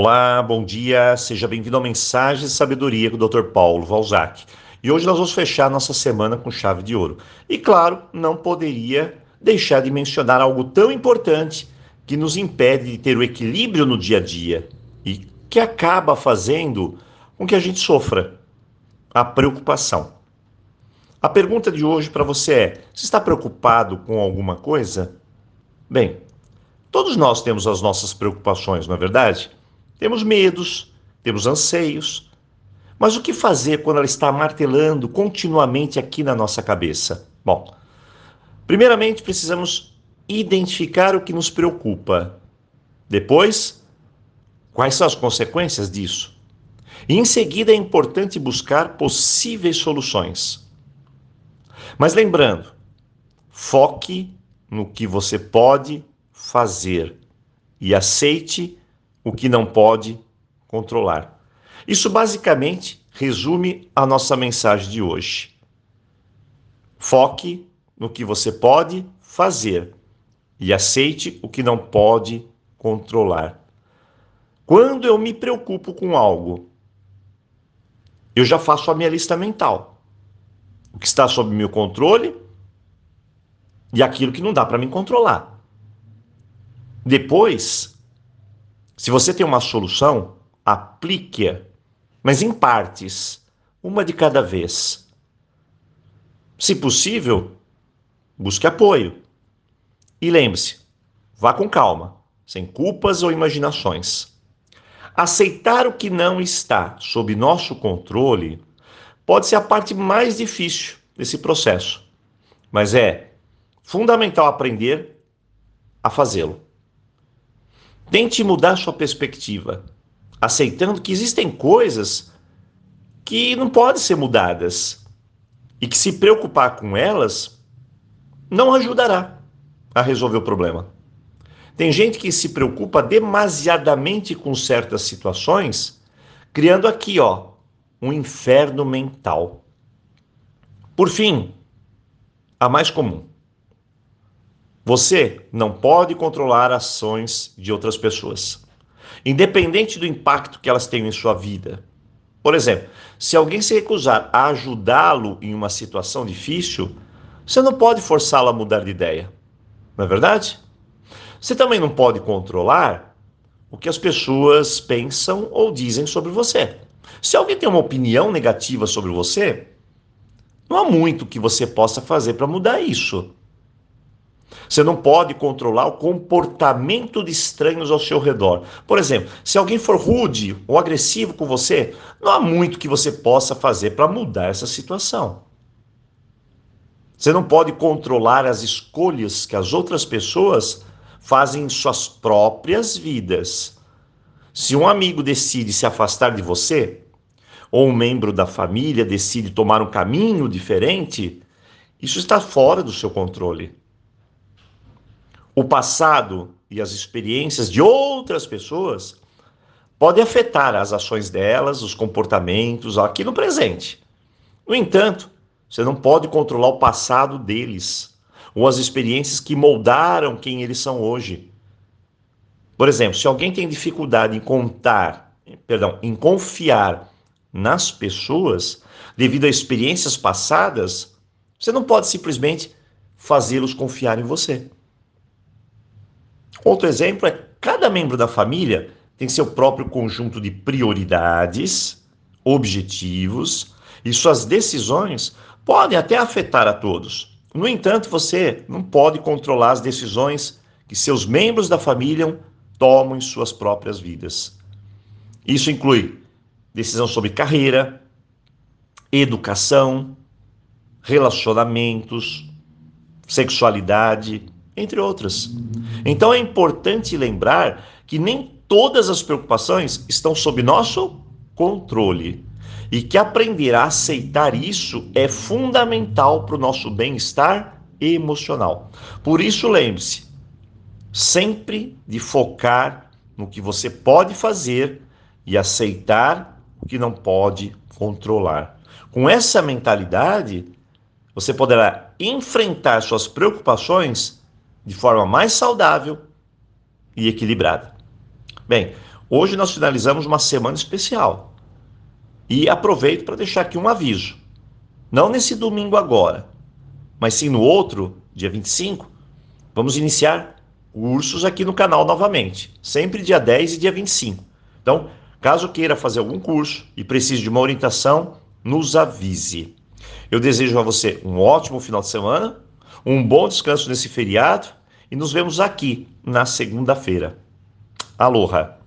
Olá, bom dia, seja bem-vindo ao Mensagem de Sabedoria com o Dr. Paulo Valzac. E hoje nós vamos fechar nossa semana com chave de ouro. E claro, não poderia deixar de mencionar algo tão importante que nos impede de ter o equilíbrio no dia a dia e que acaba fazendo com que a gente sofra a preocupação. A pergunta de hoje para você é: você está preocupado com alguma coisa? Bem, todos nós temos as nossas preocupações, não é verdade? Temos medos, temos anseios. Mas o que fazer quando ela está martelando continuamente aqui na nossa cabeça? Bom, primeiramente precisamos identificar o que nos preocupa. Depois, quais são as consequências disso? E em seguida é importante buscar possíveis soluções. Mas lembrando, foque no que você pode fazer e aceite o que não pode controlar. Isso basicamente resume a nossa mensagem de hoje. Foque no que você pode fazer e aceite o que não pode controlar. Quando eu me preocupo com algo, eu já faço a minha lista mental. O que está sob meu controle e aquilo que não dá para me controlar. Depois, se você tem uma solução, aplique-a, mas em partes, uma de cada vez. Se possível, busque apoio. E lembre-se, vá com calma, sem culpas ou imaginações. Aceitar o que não está sob nosso controle pode ser a parte mais difícil desse processo, mas é fundamental aprender a fazê-lo. Tente mudar sua perspectiva, aceitando que existem coisas que não podem ser mudadas e que se preocupar com elas não ajudará a resolver o problema. Tem gente que se preocupa demasiadamente com certas situações, criando aqui, ó, um inferno mental. Por fim, a mais comum, você não pode controlar ações de outras pessoas, independente do impacto que elas tenham em sua vida. Por exemplo, se alguém se recusar a ajudá-lo em uma situação difícil, você não pode forçá-lo a mudar de ideia. Não é verdade? Você também não pode controlar o que as pessoas pensam ou dizem sobre você. Se alguém tem uma opinião negativa sobre você, não há muito que você possa fazer para mudar isso. Você não pode controlar o comportamento de estranhos ao seu redor. Por exemplo, se alguém for rude ou agressivo com você, não há muito que você possa fazer para mudar essa situação. Você não pode controlar as escolhas que as outras pessoas fazem em suas próprias vidas. Se um amigo decide se afastar de você, ou um membro da família decide tomar um caminho diferente, isso está fora do seu controle o passado e as experiências de outras pessoas podem afetar as ações delas, os comportamentos aqui no presente. No entanto, você não pode controlar o passado deles ou as experiências que moldaram quem eles são hoje. Por exemplo, se alguém tem dificuldade em contar, perdão, em confiar nas pessoas devido a experiências passadas, você não pode simplesmente fazê-los confiar em você. Outro exemplo é cada membro da família tem seu próprio conjunto de prioridades, objetivos e suas decisões podem até afetar a todos. No entanto, você não pode controlar as decisões que seus membros da família tomam em suas próprias vidas. Isso inclui decisão sobre carreira, educação, relacionamentos, sexualidade, entre outras. Então é importante lembrar que nem todas as preocupações estão sob nosso controle e que aprender a aceitar isso é fundamental para o nosso bem-estar emocional. Por isso, lembre-se sempre de focar no que você pode fazer e aceitar o que não pode controlar. Com essa mentalidade, você poderá enfrentar suas preocupações de forma mais saudável e equilibrada. Bem, Hoje nós finalizamos uma semana especial. E aproveito para deixar aqui um aviso. Não nesse domingo agora, mas sim no outro, dia 25, vamos iniciar cursos aqui no canal novamente, sempre dia 10 e dia 25. Então, caso queira fazer algum curso e precise de uma orientação, nos avise. Eu desejo a você um ótimo final de semana, um bom descanso nesse feriado e nos vemos aqui na segunda-feira. Aloha!